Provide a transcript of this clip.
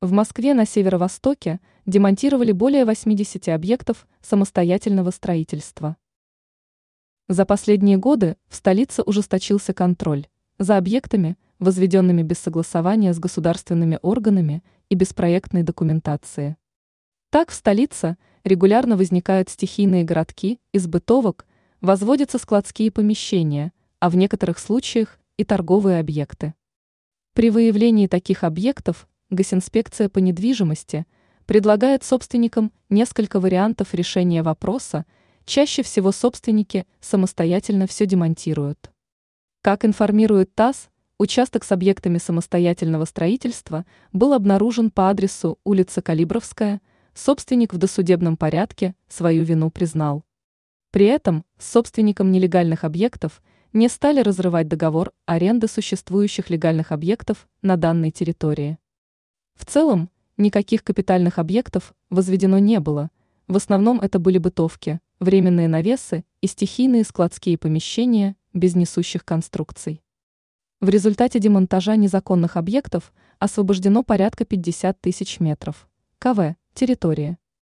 В Москве на северо-востоке демонтировали более 80 объектов самостоятельного строительства. За последние годы в столице ужесточился контроль за объектами, возведенными без согласования с государственными органами и без проектной документации. Так в столице регулярно возникают стихийные городки из бытовок, возводятся складские помещения, а в некоторых случаях и торговые объекты. При выявлении таких объектов Госинспекция по недвижимости предлагает собственникам несколько вариантов решения вопроса, чаще всего собственники самостоятельно все демонтируют. Как информирует ТАСС, участок с объектами самостоятельного строительства был обнаружен по адресу улица Калибровская, собственник в досудебном порядке свою вину признал. При этом с собственником нелегальных объектов не стали разрывать договор аренды существующих легальных объектов на данной территории. В целом, никаких капитальных объектов возведено не было. В основном это были бытовки, временные навесы и стихийные складские помещения без несущих конструкций. В результате демонтажа незаконных объектов освобождено порядка 50 тысяч метров. КВ. Территория.